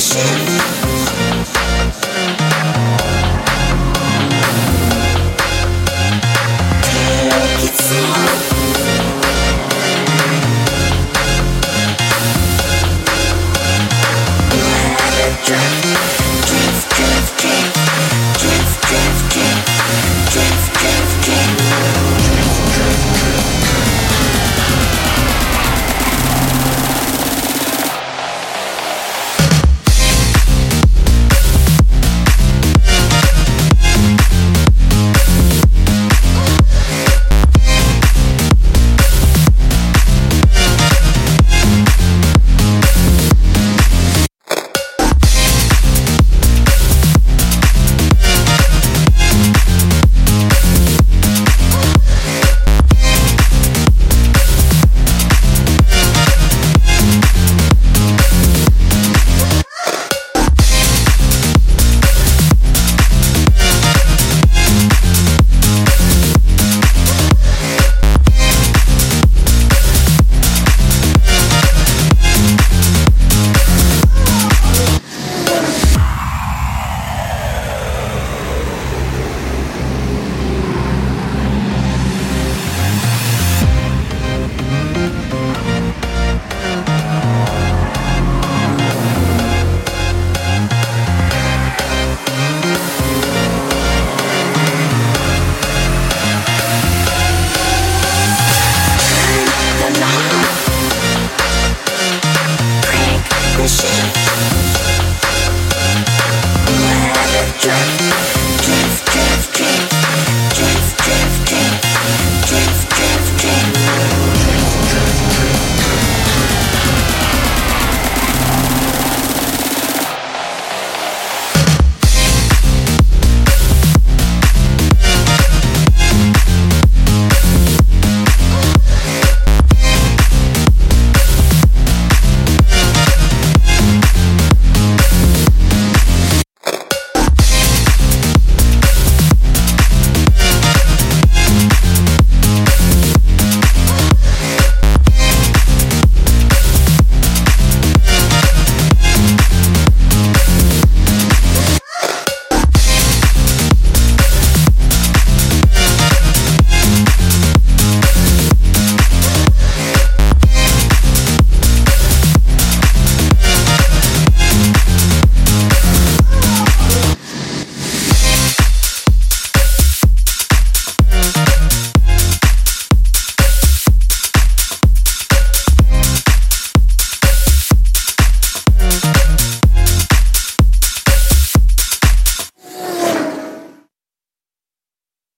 Machine. Jack.